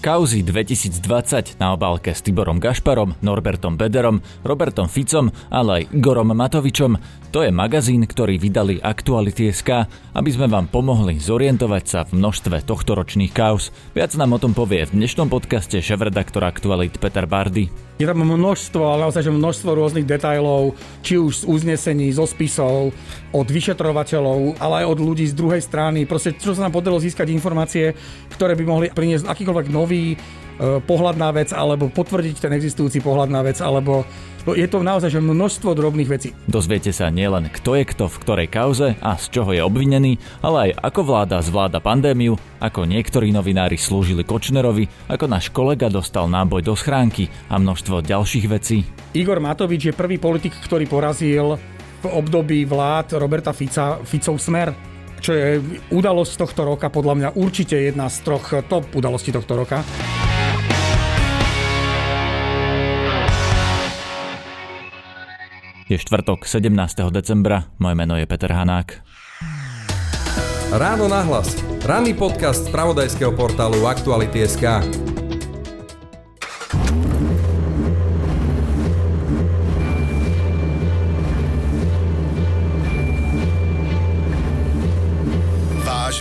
Kauzy 2020 na obálke s Tiborom Gašparom, Norbertom Bederom, Robertom Ficom, ale aj Igorom Matovičom. To je magazín, ktorý vydali Aktuality.sk, aby sme vám pomohli zorientovať sa v množstve tohtoročných kauz. Viac nám o tom povie v dnešnom podcaste šéf-redaktor Aktualit Peter Bardy. Je tam množstvo, ale naozaj že množstvo rôznych detajlov, či už z uznesení, zo spisov, od vyšetrovateľov, ale aj od ľudí z druhej strany. Proste, čo sa nám podarilo získať informácie, ktoré by mohli priniesť akýkoľvek nový pohľad na vec, alebo potvrdiť ten existujúci pohľad na vec, alebo No je to naozaj že množstvo drobných vecí. Dozviete sa nielen kto je kto v ktorej kauze a z čoho je obvinený, ale aj ako vláda zvláda pandémiu, ako niektorí novinári slúžili Kočnerovi, ako náš kolega dostal náboj do schránky a množstvo ďalších vecí. Igor Matovič je prvý politik, ktorý porazil v období vlád Roberta Fica Ficov smer čo je udalosť tohto roka, podľa mňa určite jedna z troch top udalostí tohto roka. Je štvrtok 17. decembra, moje meno je Peter Hanák. Ráno nahlas. Ranný podcast z pravodajského portálu Aktuality.sk.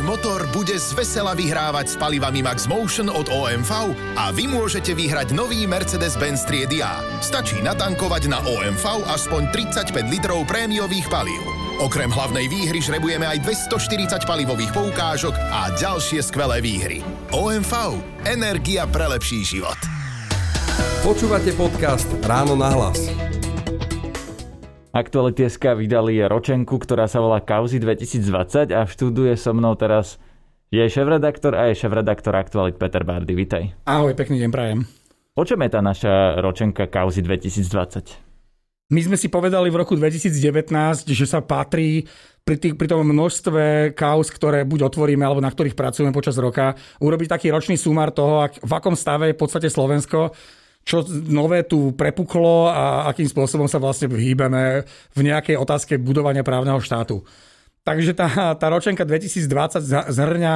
motor bude zvesela vyhrávať s palivami Max Motion od OMV a vy môžete vyhrať nový Mercedes-Benz triedy A. Stačí natankovať na OMV aspoň 35 litrov prémiových palív. Okrem hlavnej výhry žrebujeme aj 240 palivových poukážok a ďalšie skvelé výhry. OMV. Energia pre lepší život. Počúvate podcast Ráno na hlas. Aktuality.sk vydali ročenku, ktorá sa volá Kauzy 2020 a študuje so mnou teraz je šéf-redaktor a je šéf-redaktor Aktualit Peter Bardy. Vítaj. Ahoj, pekný deň prajem. O čom je tá naša ročenka Kauzy 2020? My sme si povedali v roku 2019, že sa patrí pri, tých, pri tom množstve kauz, ktoré buď otvoríme, alebo na ktorých pracujeme počas roka, urobiť taký ročný sumár toho, ak, v akom stave je v podstate Slovensko čo nové tu prepuklo a akým spôsobom sa vlastne hýbeme v nejakej otázke budovania právneho štátu. Takže tá, tá ročenka 2020 zhrňa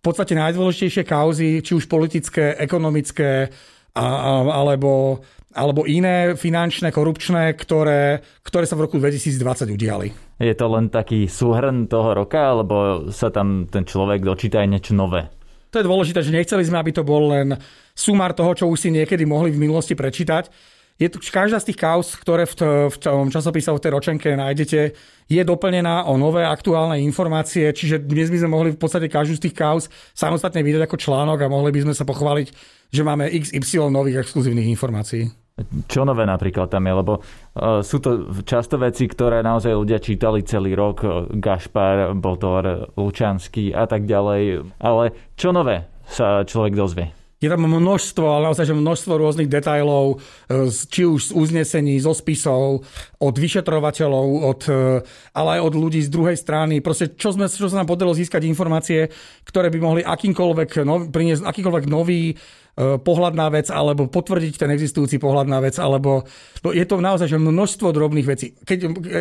v podstate najdôležitejšie kauzy, či už politické, ekonomické, a, a, alebo, alebo iné finančné, korupčné, ktoré, ktoré sa v roku 2020 udiali. Je to len taký súhrn toho roka, alebo sa tam ten človek dočíta aj niečo nové? To je dôležité, že nechceli sme, aby to bol len sumár toho, čo už si niekedy mohli v minulosti prečítať. Je tu každá z tých kauz, ktoré v, v tom časopise v tej ročenke nájdete, je doplnená o nové aktuálne informácie, čiže dnes by sme mohli v podstate každú z tých kauz samostatne vydať ako článok a mohli by sme sa pochváliť, že máme XY nových exkluzívnych informácií. Čo nové napríklad tam je, lebo uh, sú to často veci, ktoré naozaj ľudia čítali celý rok, Gašpar, Botor, Lučanský a tak ďalej, ale čo nové sa človek dozvie? Je tam množstvo, ale naozaj že množstvo rôznych detajlov, e, či už z uznesení, zo spisov, od vyšetrovateľov, od, e, ale aj od ľudí z druhej strany. Proste, čo, sme, čo sa nám podarilo získať informácie, ktoré by mohli akýmkoľvek nov, priniesť akýkoľvek nový E, pohľad na vec, alebo potvrdiť ten existujúci pohľad na vec, alebo no je to naozaj že množstvo drobných vecí. Keď,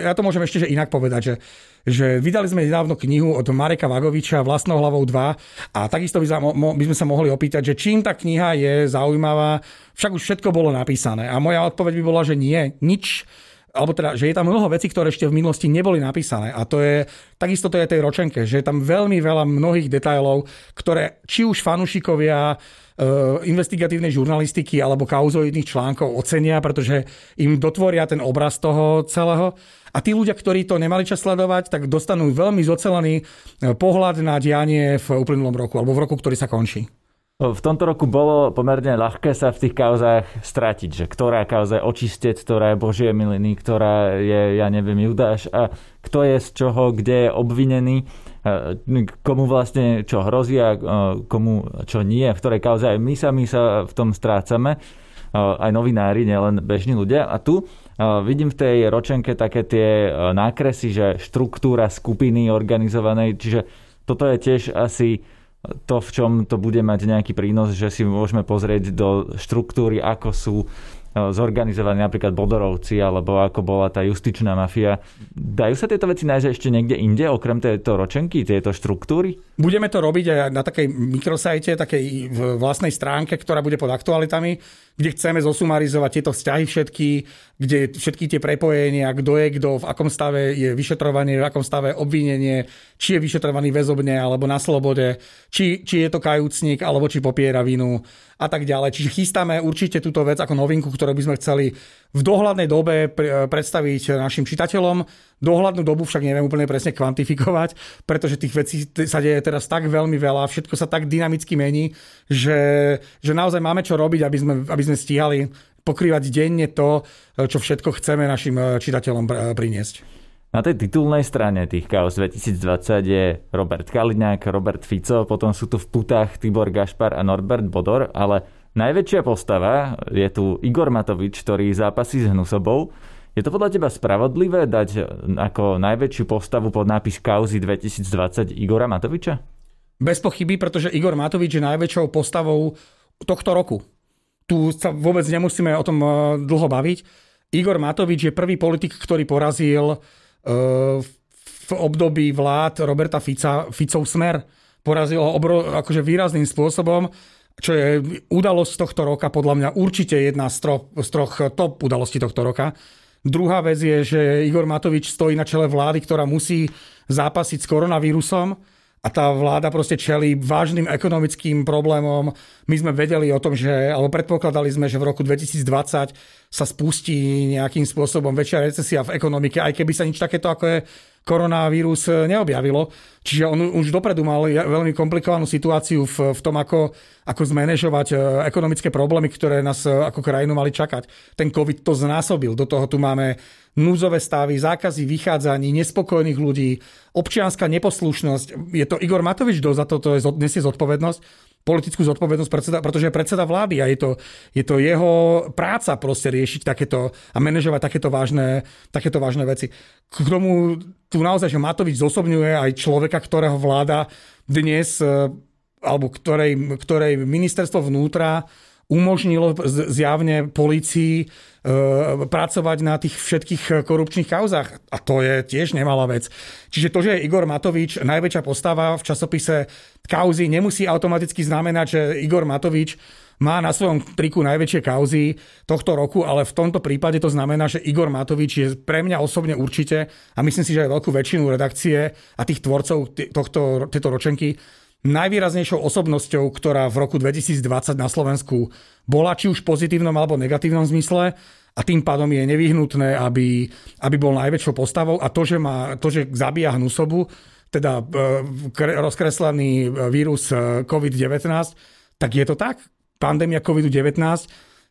ja to môžem ešte že inak povedať, že, že vydali sme nedávno knihu od Mareka Vagoviča Vlastnou hlavou 2 a takisto by, sa, by sme sa mohli opýtať, že čím tá kniha je zaujímavá, však už všetko bolo napísané. A moja odpoveď by bola, že nie, nič alebo teda, že je tam mnoho vecí, ktoré ešte v minulosti neboli napísané. A to je, takisto to je tej ročenke, že je tam veľmi veľa mnohých detailov, ktoré či už fanúšikovia Eh, investigatívnej žurnalistiky alebo kauzoidných článkov ocenia, pretože im dotvoria ten obraz toho celého. A tí ľudia, ktorí to nemali čas sledovať, tak dostanú veľmi zocelený eh, pohľad na dianie v uplynulom roku alebo v roku, ktorý sa končí. V tomto roku bolo pomerne ľahké sa v tých kauzách stratiť, že ktorá kauza je očistec, ktorá je Božie miliny, ktorá je, ja neviem, Judáš a kto je z čoho, kde je obvinený, komu vlastne čo hrozí a komu čo nie, v ktorej kauze aj my sami sa v tom strácame, aj novinári, nielen bežní ľudia. A tu vidím v tej ročenke také tie nákresy, že štruktúra skupiny organizovanej, čiže toto je tiež asi to, v čom to bude mať nejaký prínos, že si môžeme pozrieť do štruktúry, ako sú zorganizovaní napríklad Bodorovci, alebo ako bola tá justičná mafia. Dajú sa tieto veci nájsť ešte niekde inde, okrem tejto ročenky, tieto štruktúry? Budeme to robiť aj na takej mikrosajte, takej vlastnej stránke, ktorá bude pod aktualitami, kde chceme zosumarizovať tieto vzťahy všetky, kde všetky tie prepojenia, kto je kto, v akom stave je vyšetrovanie, v akom stave obvinenie, či je vyšetrovaný väzobne alebo na slobode, či, či je to kajúcnik alebo či popiera vinu a tak ďalej. Čiže chystáme určite túto vec ako novinku, ktorú by sme chceli v dohľadnej dobe predstaviť našim čitateľom. Dohľadnú dobu však neviem úplne presne kvantifikovať, pretože tých vecí sa deje teraz tak veľmi veľa, všetko sa tak dynamicky mení, že, že naozaj máme čo robiť, aby sme, aby sme stíhali pokrývať denne to, čo všetko chceme našim čitateľom priniesť. Na tej titulnej strane tých Chaos 2020 je Robert Kaliňák, Robert Fico, potom sú tu v putách Tibor Gašpar a Norbert Bodor, ale najväčšia postava je tu Igor Matovič, ktorý zápasí s Hnusobou. Je to podľa teba spravodlivé dať ako najväčšiu postavu pod nápis Kauzy 2020 Igora Matoviča? Bez pochyby, pretože Igor Matovič je najväčšou postavou tohto roku. Tu sa vôbec nemusíme o tom eh, dlho baviť. Igor Matovič je prvý politik, ktorý porazil v období vlád Roberta Fica, Ficov smer porazil ho obro, akože výrazným spôsobom, čo je udalosť tohto roka, podľa mňa určite jedna z troch, z troch top udalostí tohto roka. Druhá vec je, že Igor Matovič stojí na čele vlády, ktorá musí zápasiť s koronavírusom a tá vláda proste čelí vážnym ekonomickým problémom. My sme vedeli o tom, že, alebo predpokladali sme, že v roku 2020 sa spustí nejakým spôsobom väčšia recesia v ekonomike, aj keby sa nič takéto ako je koronavírus neobjavilo. Čiže on už dopredu mal veľmi komplikovanú situáciu v, v tom, ako, ako zmanéžovať e, ekonomické problémy, ktoré nás e, ako krajinu mali čakať. Ten COVID to znásobil. Do toho tu máme núdzové stavy, zákazy vychádzaní, nespokojných ľudí, občianská neposlušnosť. Je to Igor Matovič, kto za toto nesie zodpovednosť politickú zodpovednosť, predseda, pretože je predseda vlády a je to, je to jeho práca proste riešiť takéto a manažovať takéto vážne, takéto vážne veci. K tomu tu naozaj, že Matovič zosobňuje aj človeka, ktorého vláda dnes, e, alebo ktorej, ktorej ministerstvo vnútra umožnilo zjavne policii e, pracovať na tých všetkých korupčných kauzách. A to je tiež nemalá vec. Čiže to, že je Igor Matovič najväčšia postava v časopise kauzy, nemusí automaticky znamenať, že Igor Matovič má na svojom triku najväčšie kauzy tohto roku, ale v tomto prípade to znamená, že Igor Matovič je pre mňa osobne určite a myslím si, že aj veľkú väčšinu redakcie a tých tvorcov tohto, tejto ročenky najvýraznejšou osobnosťou, ktorá v roku 2020 na Slovensku bola či už v pozitívnom alebo negatívnom zmysle a tým pádom je nevyhnutné, aby, aby bol najväčšou postavou. A to, že, má, to, že zabíja hnusobu, teda e, rozkreslený vírus e, COVID-19, tak je to tak. Pandémia COVID-19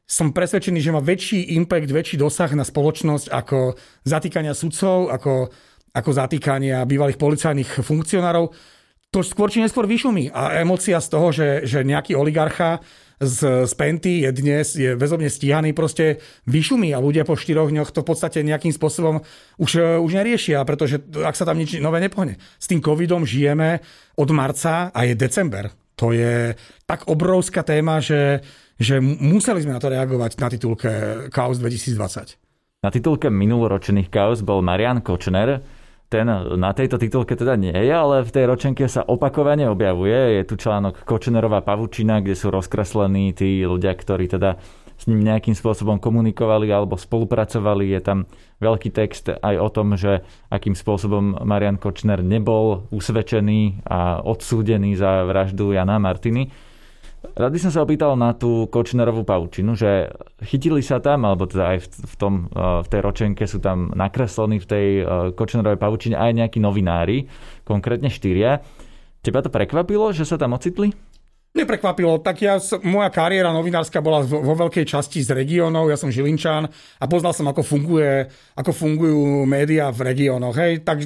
som presvedčený, že má väčší impact, väčší dosah na spoločnosť ako zatýkania sudcov, ako, ako zatýkania bývalých policajných funkcionárov to skôr či neskôr vyšumí. A emocia z toho, že, že nejaký oligarcha z, z Penty je dnes je väzobne stíhaný, proste vyšumí a ľudia po štyroch dňoch to v podstate nejakým spôsobom už, už neriešia, pretože ak sa tam nič nové nepohne. S tým covidom žijeme od marca a je december. To je tak obrovská téma, že, že museli sme na to reagovať na titulke Chaos 2020. Na titulke minuloročných Chaos bol Marian Kočner, ten na tejto titulke teda nie je, ale v tej ročenke sa opakovane objavuje. Je tu článok Kočnerová pavučina, kde sú rozkreslení tí ľudia, ktorí teda s ním nejakým spôsobom komunikovali alebo spolupracovali. Je tam veľký text aj o tom, že akým spôsobom Marian Kočner nebol usvedčený a odsúdený za vraždu Jana Martiny. Rád by som sa opýtal na tú Kočnerovú paučinu, že chytili sa tam, alebo teda aj v, tom, eh, v tej ročenke sú tam nakreslení v tej eh, Kočnerovej paučine aj nejakí novinári, konkrétne štyria. Teba to prekvapilo, že sa tam ocitli? Neprekvapilo, tak ja, moja kariéra novinárska bola vo veľkej časti z regiónov, ja som Žilinčan a poznal som, ako, funguje, ako fungujú médiá v regiónoch. Hej, tak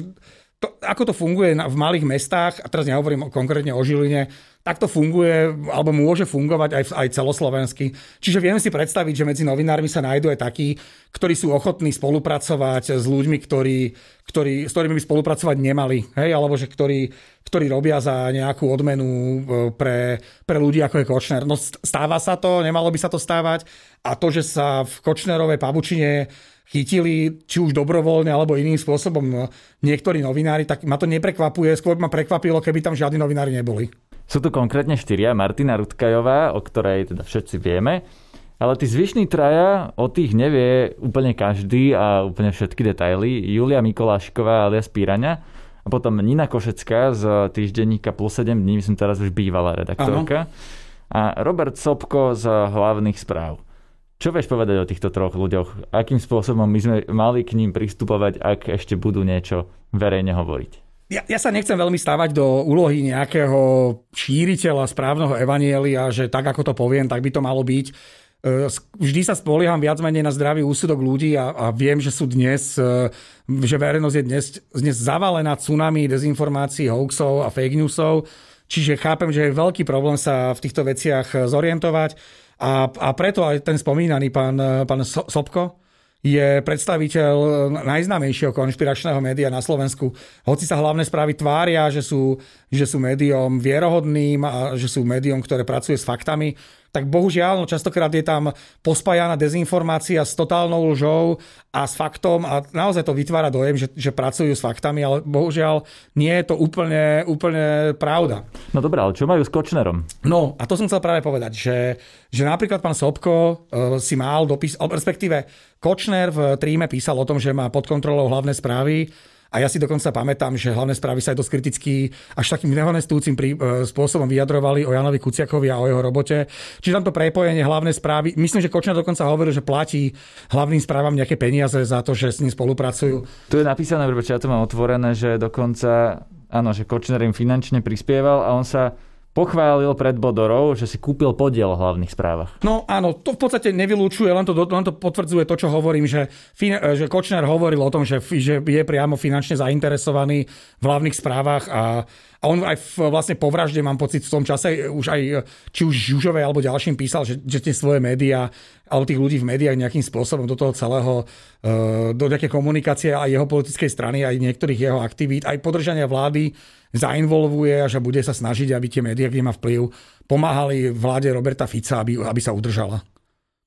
to, ako to funguje v malých mestách, a teraz nehovorím konkrétne o Žiline, tak to funguje, alebo môže fungovať aj, aj celoslovensky. Čiže vieme si predstaviť, že medzi novinármi sa nájdú aj takí, ktorí sú ochotní spolupracovať s ľuďmi, ktorí, ktorí, s ktorými by spolupracovať nemali, hej? alebo že ktorí, ktorí robia za nejakú odmenu e, pre, pre ľudí, ako je Kočner. No stáva sa to, nemalo by sa to stávať. A to, že sa v Kočnerovej pavučine chytili, či už dobrovoľne alebo iným spôsobom no, niektorí novinári, tak ma to neprekvapuje. Skôr ma prekvapilo, keby tam žiadni novinári neboli. Sú tu konkrétne štyria. Martina Rutkajová, o ktorej teda všetci vieme. Ale tí zvyšní traja, o tých nevie úplne každý a úplne všetky detaily. Julia Mikolášková alias Píraňa a potom Nina Košecká z týždenníka plus 7 dní, myslím teraz už bývalá redaktorka. Ano. A Robert Sobko z hlavných správ. Čo vieš povedať o týchto troch ľuďoch? Akým spôsobom my sme mali k ním pristupovať, ak ešte budú niečo verejne hovoriť? Ja, ja sa nechcem veľmi stávať do úlohy nejakého šíriteľa správneho evanielia, že tak ako to poviem, tak by to malo byť. E, vždy sa spolieham viac menej na zdravý úsudok ľudí a, a viem, že sú dnes, e, že verejnosť je dnes, dnes zavalená tsunami dezinformácií, hoaxov a fake newsov. Čiže chápem, že je veľký problém sa v týchto veciach zorientovať. A, a preto aj ten spomínaný pán, pán Sobko je predstaviteľ najznámejšieho konšpiračného média na Slovensku. Hoci sa hlavné správy tvária, že sú, že sú médium vierohodným a že sú médium, ktoré pracuje s faktami, tak bohužiaľ, no častokrát je tam pospájana dezinformácia s totálnou lžou a s faktom a naozaj to vytvára dojem, že, že pracujú s faktami, ale bohužiaľ nie je to úplne, úplne pravda. No dobré, ale čo majú s Kočnerom? No a to som chcel práve povedať, že, že napríklad pán Sobko uh, si mal dopis, respektíve Kočner v tríme písal o tom, že má pod kontrolou hlavné správy a ja si dokonca pamätám, že hlavné správy sa aj dosť kriticky až takým nehonestujúcim e, spôsobom vyjadrovali o Janovi Kuciakovi a o jeho robote. Čiže tam to prepojenie hlavné správy, myslím, že Kočner dokonca hovoril, že platí hlavným správam nejaké peniaze za to, že s ním spolupracujú. Tu je napísané, že ja to mám otvorené, že dokonca, áno, že Kočner im finančne prispieval a on sa pochválil pred Bodorov, že si kúpil podiel v hlavných správach. No áno, to v podstate nevylúčuje, len to, len to potvrdzuje to, čo hovorím, že, že Kočner hovoril o tom, že, že je priamo finančne zainteresovaný v hlavných správach a, a on aj v, vlastne po vražde, mám pocit, v tom čase už aj, či už Žužové alebo ďalším písal, že, že tie svoje médiá, alebo tých ľudí v médiách nejakým spôsobom do toho celého, e, do nejaké komunikácie aj jeho politickej strany, aj niektorých jeho aktivít, aj podržania vlády zainvolvuje a že bude sa snažiť, aby tie médiá, kde má vplyv, pomáhali vláde Roberta Fica, aby, aby sa udržala.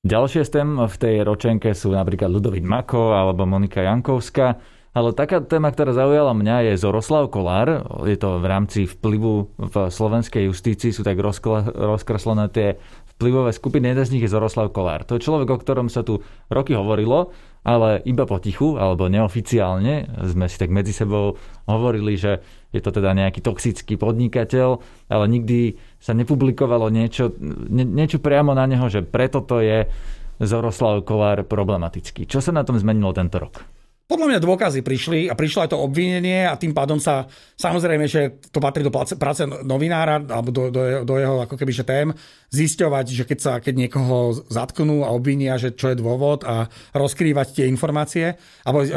Ďalšie z tém v tej ročenke sú napríklad Ludovít Mako alebo Monika Jankovská. Ale taká téma, ktorá zaujala mňa, je Zoroslav Kolár. Je to v rámci vplyvu v slovenskej justícii, sú tak rozkreslené tie vplyvové skupiny. Jeden z nich je Zoroslav Kolár. To je človek, o ktorom sa tu roky hovorilo, ale iba potichu, alebo neoficiálne. Sme si tak medzi sebou hovorili, že je to teda nejaký toxický podnikateľ, ale nikdy sa nepublikovalo niečo, nie, niečo priamo na neho, že preto to je Zoroslav Kolár problematický. Čo sa na tom zmenilo tento rok? Podľa mňa dôkazy prišli a prišlo aj to obvinenie a tým pádom sa, samozrejme, že to patrí do práce novinára alebo do, do, do jeho ako keby, že tém, zisťovať, že keď sa keď niekoho zatknú a obvinia, že čo je dôvod a rozkrývať tie informácie alebo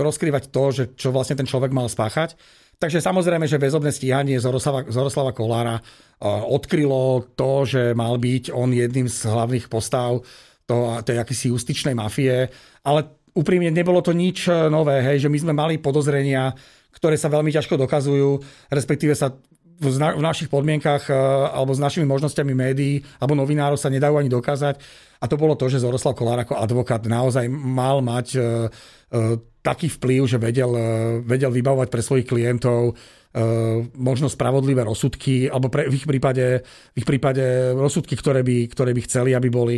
rozkrývať to, že čo vlastne ten človek mal spáchať. Takže samozrejme, že väzobné stíhanie Zoroslava, Zoroslava Kolára odkrylo to, že mal byť on jedným z hlavných postav to, tej akýsi justičnej mafie, ale úprimne nebolo to nič e, nové, hej, že my sme mali podozrenia, ktoré sa veľmi ťažko dokazujú, respektíve sa v, našich podmienkach e, alebo s našimi možnosťami médií alebo novinárov sa nedajú ani dokázať. A to bolo to, že Zoroslav Kolár ako advokát naozaj mal mať uh, taký vplyv, že vedel, uh, vedel vybavovať pre svojich klientov možno spravodlivé rozsudky, alebo pre, v, ich prípade, v ich prípade rozsudky, ktoré by, ktoré by chceli, aby boli.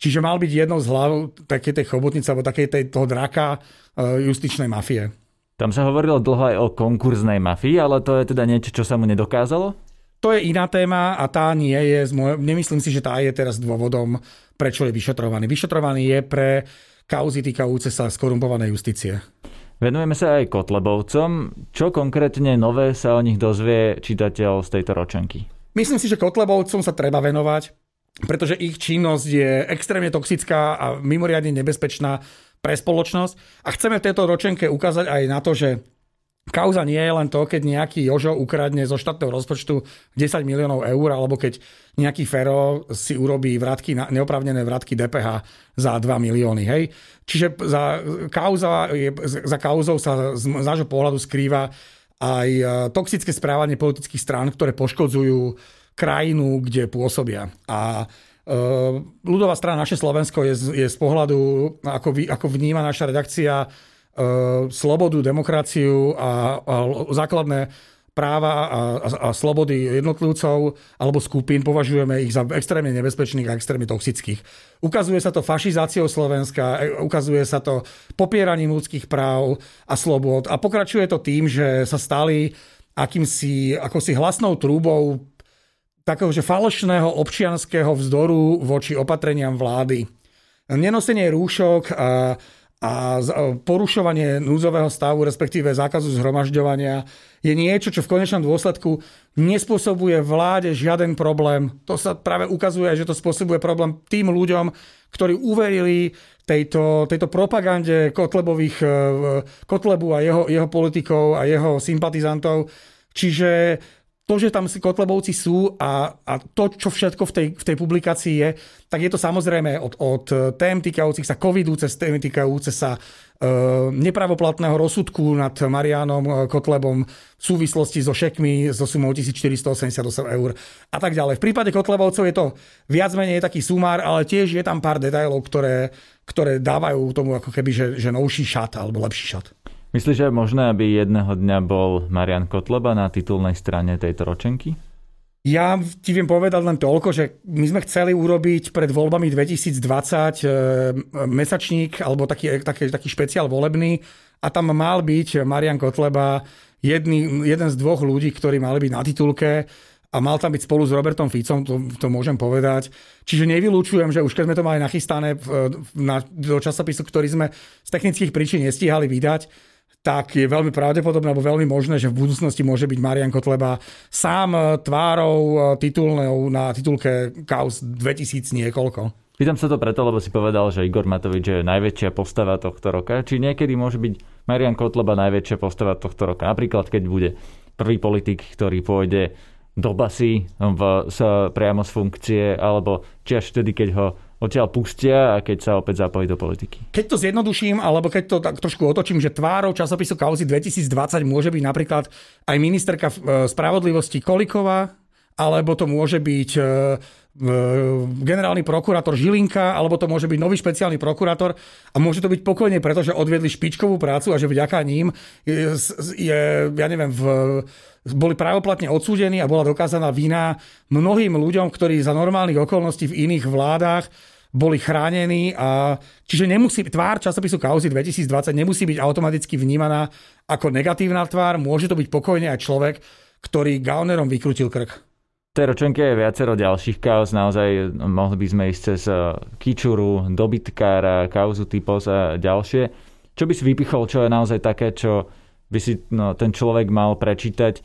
Čiže mal byť jednou z hlav také tej chobotnice, alebo takej tej, toho draka justičnej mafie. Tam sa hovorilo dlho aj o konkurznej mafii, ale to je teda niečo, čo sa mu nedokázalo? To je iná téma a tá nie je, z môj... nemyslím si, že tá je teraz dôvodom, prečo je vyšetrovaný. Vyšetrovaný je pre kauzy týkajúce sa skorumpovanej justície. Venujeme sa aj Kotlebovcom. Čo konkrétne nové sa o nich dozvie čitateľ z tejto ročenky? Myslím si, že Kotlebovcom sa treba venovať, pretože ich činnosť je extrémne toxická a mimoriadne nebezpečná pre spoločnosť. A chceme v tejto ročenke ukázať aj na to, že Kauza nie je len to, keď nejaký Jožo ukradne zo štátneho rozpočtu 10 miliónov eur, alebo keď nejaký Fero si urobí vratky, neoprávnené vratky DPH za 2 milióny. Hej? Čiže za, kauza, za kauzou sa z nášho pohľadu skrýva aj e, toxické správanie politických strán, ktoré poškodzujú krajinu, kde pôsobia. A uh, ľudová strana Naše Slovensko je, je z pohľadu, ako, vy, ako vníma naša redakcia, uh, slobodu, demokraciu a, a základné práva a, a, a slobody jednotlivcov alebo skupín, považujeme ich za extrémne nebezpečných a extrémne toxických. Ukazuje sa to fašizáciou Slovenska, e, ukazuje sa to popieraním ľudských práv a slobod a pokračuje to tým, že sa stali akýmsi, ako si hlasnou trúbou takého že falošného občianského vzdoru voči opatreniam vlády. Nenosenie rúšok a a porušovanie núdzového stavu, respektíve zákazu zhromažďovania, je niečo, čo v konečnom dôsledku nespôsobuje vláde žiaden problém. To sa práve ukazuje, že to spôsobuje problém tým ľuďom, ktorí uverili tejto, tejto propagande Kotlebových, e, Kotlebu a jeho, jeho politikov a jeho sympatizantov. Čiže to, že tam si Kotlebovci sú a, a to, čo všetko v tej, v tej publikácii je, tak je to samozrejme od, od tém týkajúcich sa covidu, cez témy týkajúce sa e, nepravoplatného rozsudku nad Marianom Kotlebom v súvislosti so šekmi so sumou 1488 eur a tak ďalej. V prípade Kotlebovcov je to viac menej taký sumár, ale tiež je tam pár detailov, ktoré, ktoré dávajú tomu ako keby, že, že novší šat alebo lepší šat. Myslíš, že je možné, aby jedného dňa bol Marian Kotleba na titulnej strane tejto ročenky? Ja ti viem povedať len toľko, že my sme chceli urobiť pred voľbami 2020 e, mesačník alebo taký, taký, taký špeciál volebný a tam mal byť Marian Kotleba jedný, jeden z dvoch ľudí, ktorí mali byť na titulke a mal tam byť spolu s Robertom Ficom, to, to môžem povedať. Čiže nevylúčujem, že už keď sme to mali nachystané na, do časopisu, ktorý sme z technických príčin nestíhali vydať, tak je veľmi pravdepodobné alebo veľmi možné, že v budúcnosti môže byť Marian Kotleba sám e, tvárou e, titulnou na titulke Kaus 2000 niekoľko. Pýtam sa to preto, lebo si povedal, že Igor Matovič je najväčšia postava tohto roka. Či niekedy môže byť Marian Kotleba najväčšia postava tohto roka? Napríklad, keď bude prvý politik, ktorý pôjde do basy v, s, priamo z funkcie, alebo či až vtedy, keď ho odtiaľ pustia a keď sa opäť zapojí do politiky. Keď to zjednoduším, alebo keď to tak trošku otočím, že tvárou časopisu Kauzy 2020 môže byť napríklad aj ministerka e, spravodlivosti Koliková, alebo to môže byť e, generálny prokurátor Žilinka, alebo to môže byť nový špeciálny prokurátor a môže to byť pokojne, pretože odviedli špičkovú prácu a že vďaka ním je, je ja neviem, v, boli právoplatne odsúdení a bola dokázaná vina mnohým ľuďom, ktorí za normálnych okolností v iných vládach boli chránení a čiže nemusí, tvár časopisu Kauzy 2020 nemusí byť automaticky vnímaná ako negatívna tvár, môže to byť pokojne aj človek, ktorý Gaunerom vykrutil krk. V tej ročenke je viacero ďalších kauz, naozaj mohli by sme ísť cez eh, Kičuru, dobytkára, kauzu typos a ďalšie. Čo by si vypichol, čo je naozaj také, čo by si no, ten človek mal prečítať,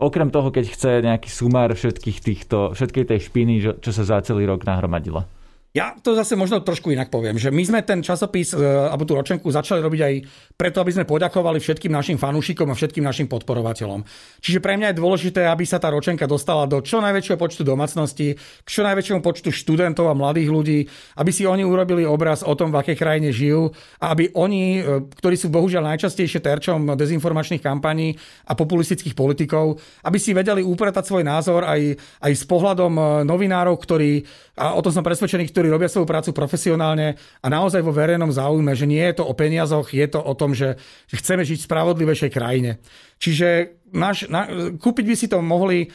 okrem toho, keď chce nejaký sumár všetkých týchto, všetkej tej špiny, čo sa za celý rok nahromadila? Ja to zase možno trošku inak poviem, že my sme ten časopis e, alebo tú ročenku začali robiť aj preto, aby sme poďakovali všetkým našim fanúšikom a všetkým našim podporovateľom. Čiže pre mňa je dôležité, aby sa tá ročenka dostala do čo najväčšieho počtu domácností, k čo najväčšiemu počtu študentov a mladých ľudí, aby si oni urobili obraz o tom, v akej krajine žijú a aby oni, e, ktorí sú bohužiaľ najčastejšie terčom dezinformačných kampaní a populistických politikov, aby si vedeli upratať svoj názor aj, aj s pohľadom e, novinárov, ktorí, a o tom som presvedčený, ktorí robia svoju prácu profesionálne a naozaj vo verejnom záujme, že nie je to o peniazoch, je to o tom, že, že chceme žiť v spravodlivejšej krajine. Čiže naš, na, kúpiť by si to mohli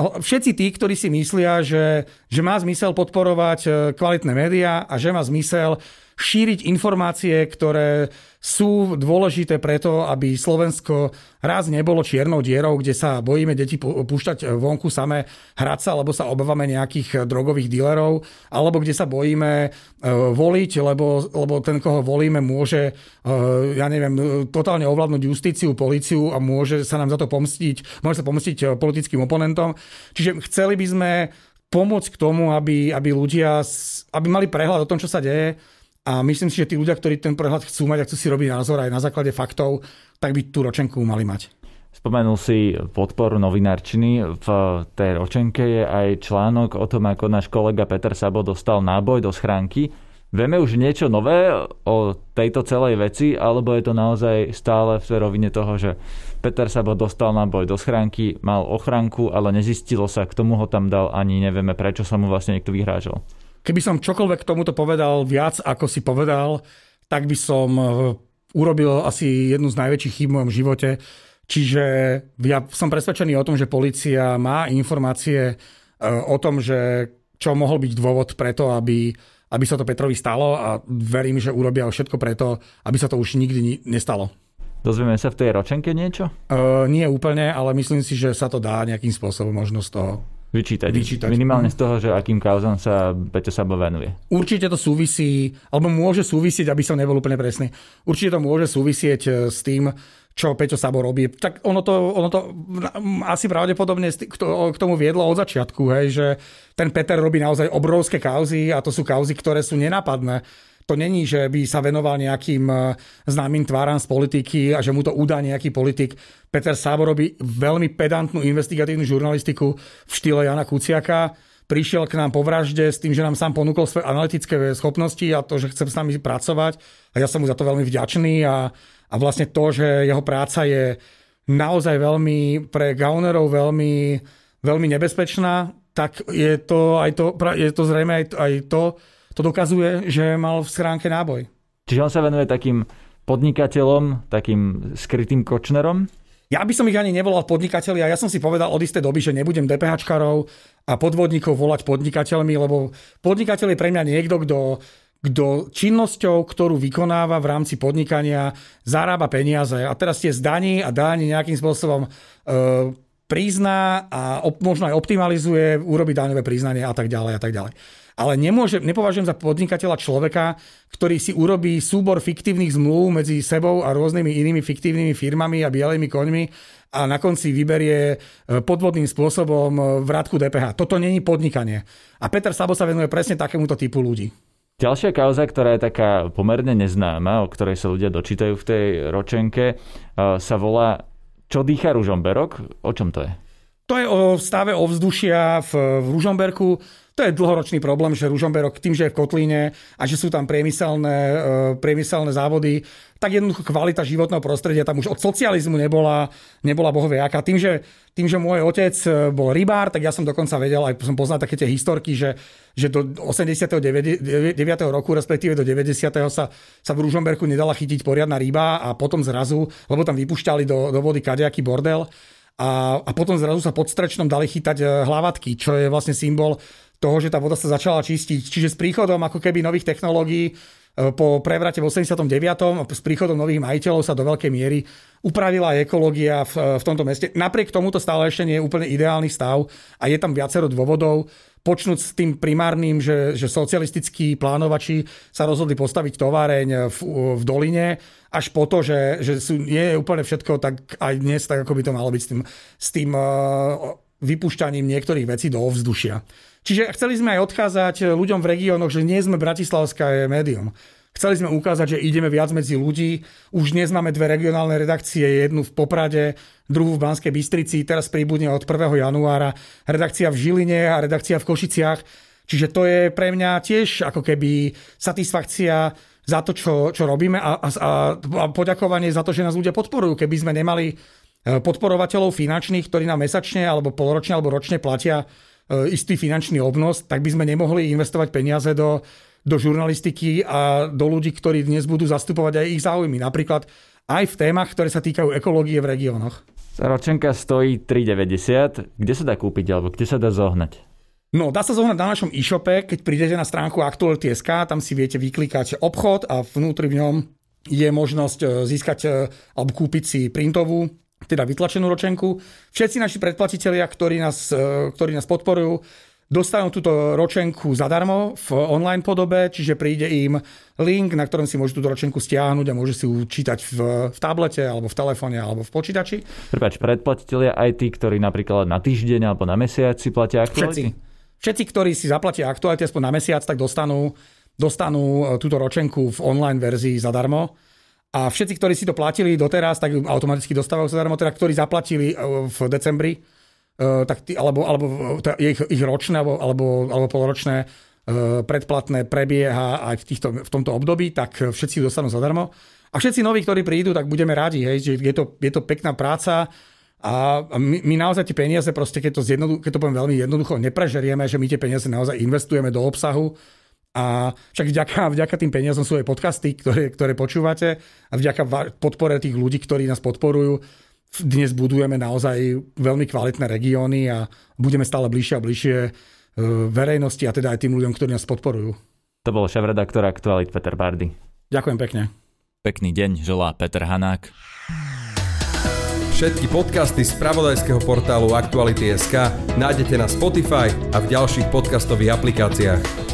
všetci tí, ktorí si myslia, že, že má zmysel podporovať e, kvalitné médiá a že má zmysel šíriť informácie, ktoré sú dôležité preto, aby Slovensko raz nebolo čiernou dierou, kde sa bojíme deti púšťať vonku samé hrať sa, lebo sa obávame nejakých drogových dílerov, alebo kde sa bojíme e, voliť, lebo, lebo ten, koho volíme, môže, e, ja neviem, totálne ovládnuť justíciu, policiu a môže sa nám za to pomstiť, môže sa pomstiť politickým oponentom. Čiže chceli by sme pomôcť k tomu, aby, aby ľudia aby mali prehľad o tom, čo sa deje, A myslím si, že tí ľudia, ktorí ten prehľad chcú mať a chcú si robiť názor aj na základe faktov, tak by tú ročenku mali mať. Spomenul si podporu novinárčiny. V tej ročenke je aj článok o tom, ako náš kolega Peter Sabo dostal náboj do schránky. Vieme už niečo nové o tejto celej veci, alebo je to naozaj stále v rovine toho, že Peter Sabo dostal náboj do schránky, mal ochránku, ale nezistilo sa, k tomu ho tam dal, ani nevieme, prečo sa mu vlastne niekto vyhrážal. Keby som čokoľvek k tomuto povedal viac, ako si povedal, tak by som eh, urobil asi jednu z najväčších chýb v mojom živote. Čiže ja som presvedčený o tom, že policia má informácie eh, o tom, že čo mohol byť dôvod preto, aby, aby sa to Petrovi stalo a verím, že urobia všetko preto, aby sa to už nikdy nestalo. Dozvieme sa v tej ročenke niečo? Uh, nie úplne, ale myslím si, že sa to dá nejakým spôsobom možno z toho vyčítať. vyčítať. Minimálne z toho, že akým kauzám sa Peťo Sabo venuje. Určite to súvisí, alebo môže súvisieť, aby som nebol úplne presný, určite to môže súvisieť e, s tým, čo Peťo Sabo robí. Tak ono to, ono to asi pravdepodobne k tomu viedlo od začiatku, hej, že ten Peter robí naozaj obrovské kauzy a to sú kauzy, ktoré sú nenápadné to není, že by sa venoval nejakým e, známym tváram z politiky a že mu to udá nejaký politik. Peter Sábo robí veľmi pedantnú investigatívnu žurnalistiku v štýle Jana Kuciaka. Prišiel k nám po vražde s tým, že nám sám ponúkol svoje analytické schopnosti a to, že chce s nami pracovať. A ja som mu za to veľmi vďačný a, a vlastne to, že jeho práca je naozaj veľmi pre gaunerov veľmi, veľmi nebezpečná, tak je to, aj to, je to zrejme aj, aj to, to dokazuje, že mal v schránke náboj. Čiže on sa venuje takým podnikateľom, takým skrytým kočnerom? Ja by som ich ani nevolal podnikateľi a ja som si povedal od istej doby, že nebudem DPHčkarov a podvodníkov volať podnikateľmi, lebo podnikateľ je pre mňa niekto, kto kto činnosťou, ktorú vykonáva v rámci podnikania, zarába peniaze a teraz tie zdaní a dáni nejakým spôsobom e, prizná a op, možno aj optimalizuje, urobí daňové priznanie a tak ďalej a tak ďalej ale nemôžem, nepovažujem za podnikateľa človeka, ktorý si urobí súbor fiktívnych zmluv medzi sebou a rôznymi inými fiktívnymi firmami a bielými koňmi a na konci vyberie e, podvodným spôsobom e, vrátku DPH. Toto není podnikanie. A Peter Sabo sa venuje presne takémuto typu ľudí. Ďalšia kauza, ktorá je taká pomerne neznáma, o ktorej sa ľudia dočítajú v tej ročenke, e, sa volá Čo dýcha Ružomberok? O čom to je? To je o stave ovzdušia v, v Ružomberku. To je dlhoročný problém, že Ružomberok tým, že je v Kotlíne a že sú tam priemyselné, e, priemyselné závody, tak jednoducho kvalita životného prostredia tam už od socializmu nebola, nebola bohoviaká. Tým že, tým, že môj otec e, bol rybár, tak ja som dokonca vedel, aj som poznal také tie historky, že, že do 89. roku, respektíve do 90. sa, sa v Ružomberku nedala chytiť poriadna ryba a potom zrazu, lebo tam vypušťali do, do vody kadejaký bordel, a, a potom zrazu sa pod strečnom dali chytať e, hlavatky, čo je vlastne symbol toho, že tá voda sa začala čistiť. Čiže s príchodom ako keby nových technológií e, po prevrate v 89. s príchodom nových majiteľov sa do veľkej miery upravila ekológia v, v tomto meste. Napriek tomuto stále ešte nie je úplne ideálny stav a je tam viacero dôvodov. Počnúť s tým primárnym, že, že socialistickí plánovači sa rozhodli postaviť továreň v, v doline, až po to, že, že sú, nie je úplne všetko tak aj dnes, tak ako by to malo byť s tým, s tým uh, vypúšťaním niektorých vecí do ovzdušia. Čiže chceli sme aj odkázať ľuďom v regiónoch, že nie sme bratislavské médium. Chceli sme ukázať, že ideme viac medzi ľudí. Už dnes máme dve regionálne redakcie, jednu v Poprade, druhú v Banskej Bystrici, teraz príbudne od 1. januára redakcia v Žiline a redakcia v Košiciach. Čiže to je pre mňa tiež ako keby satisfakcia za to, čo, čo robíme a, a, a poďakovanie za to, že nás ľudia podporujú. Keby sme nemali eh, podporovateľov finančných, ktorí nám mesačne alebo polročne alebo ročne platia istý finančný obnos, tak by sme nemohli investovať peniaze do, do žurnalistiky a do ľudí, ktorí dnes budú zastupovať aj ich záujmy. Napríklad aj v témach, ktoré sa týkajú ekológie v regiónoch. Ročenka stojí 3,90. Kde sa dá kúpiť alebo kde sa dá zohnať? No, dá sa zohnať na našom e-shope, keď prídete na stránku Aktuality.sk, tam si viete vyklikať obchod a vnútri v ňom je možnosť e, získať e, alebo kúpiť si printovú teda vytlačenú ročenku. Všetci naši predplatitelia, ktorí nás, e, ktorí nás podporujú, dostanú túto ročenku zadarmo v online podobe, čiže príde im link, na ktorom si môžu túto ročenku stiahnuť a môžu si ju čítať v, v tablete, alebo v telefóne, alebo v počítači. Prepač, predplatitelia aj tí, ktorí napríklad na týždeň alebo na mesiac si platia aktuality? Všetci. Všetci, ktorí si zaplatia aktuality aspoň na mesiac, tak dostanú dostanú túto ročenku v online verzii zadarmo. A všetci, ktorí si to platili doteraz, tak automaticky dostávajú zadarmo, teda ktorí zaplatili v decembri, tak tí, alebo, alebo teda ich, ich ročné alebo, alebo, alebo polročné predplatné prebieha aj v, týchto, v tomto období, tak všetci dostanú zadarmo. A všetci noví, ktorí prídu, tak budeme radi, hej, že je to, je to pekná práca a my, my naozaj tie peniaze, proste keď to, zjednodu, keď to poviem veľmi jednoducho, neprežerieme, že my tie peniaze naozaj investujeme do obsahu a však vďaka, vďaka tým peniazom sú aj podcasty, ktoré, ktoré počúvate a vďaka podpore tých ľudí, ktorí nás podporujú, dnes budujeme naozaj veľmi kvalitné regióny a budeme stále bližšie a bližšie e, verejnosti a teda aj tým ľuďom, ktorí nás podporujú. To bol šéf-redaktor Aktualit Peter Bardy. Ďakujem pekne. Pekný deň želá Peter Hanák. Všetky podcasty z pravodajského portálu Aktuality.sk nájdete na Spotify a v ďalších podcastových aplikáciách.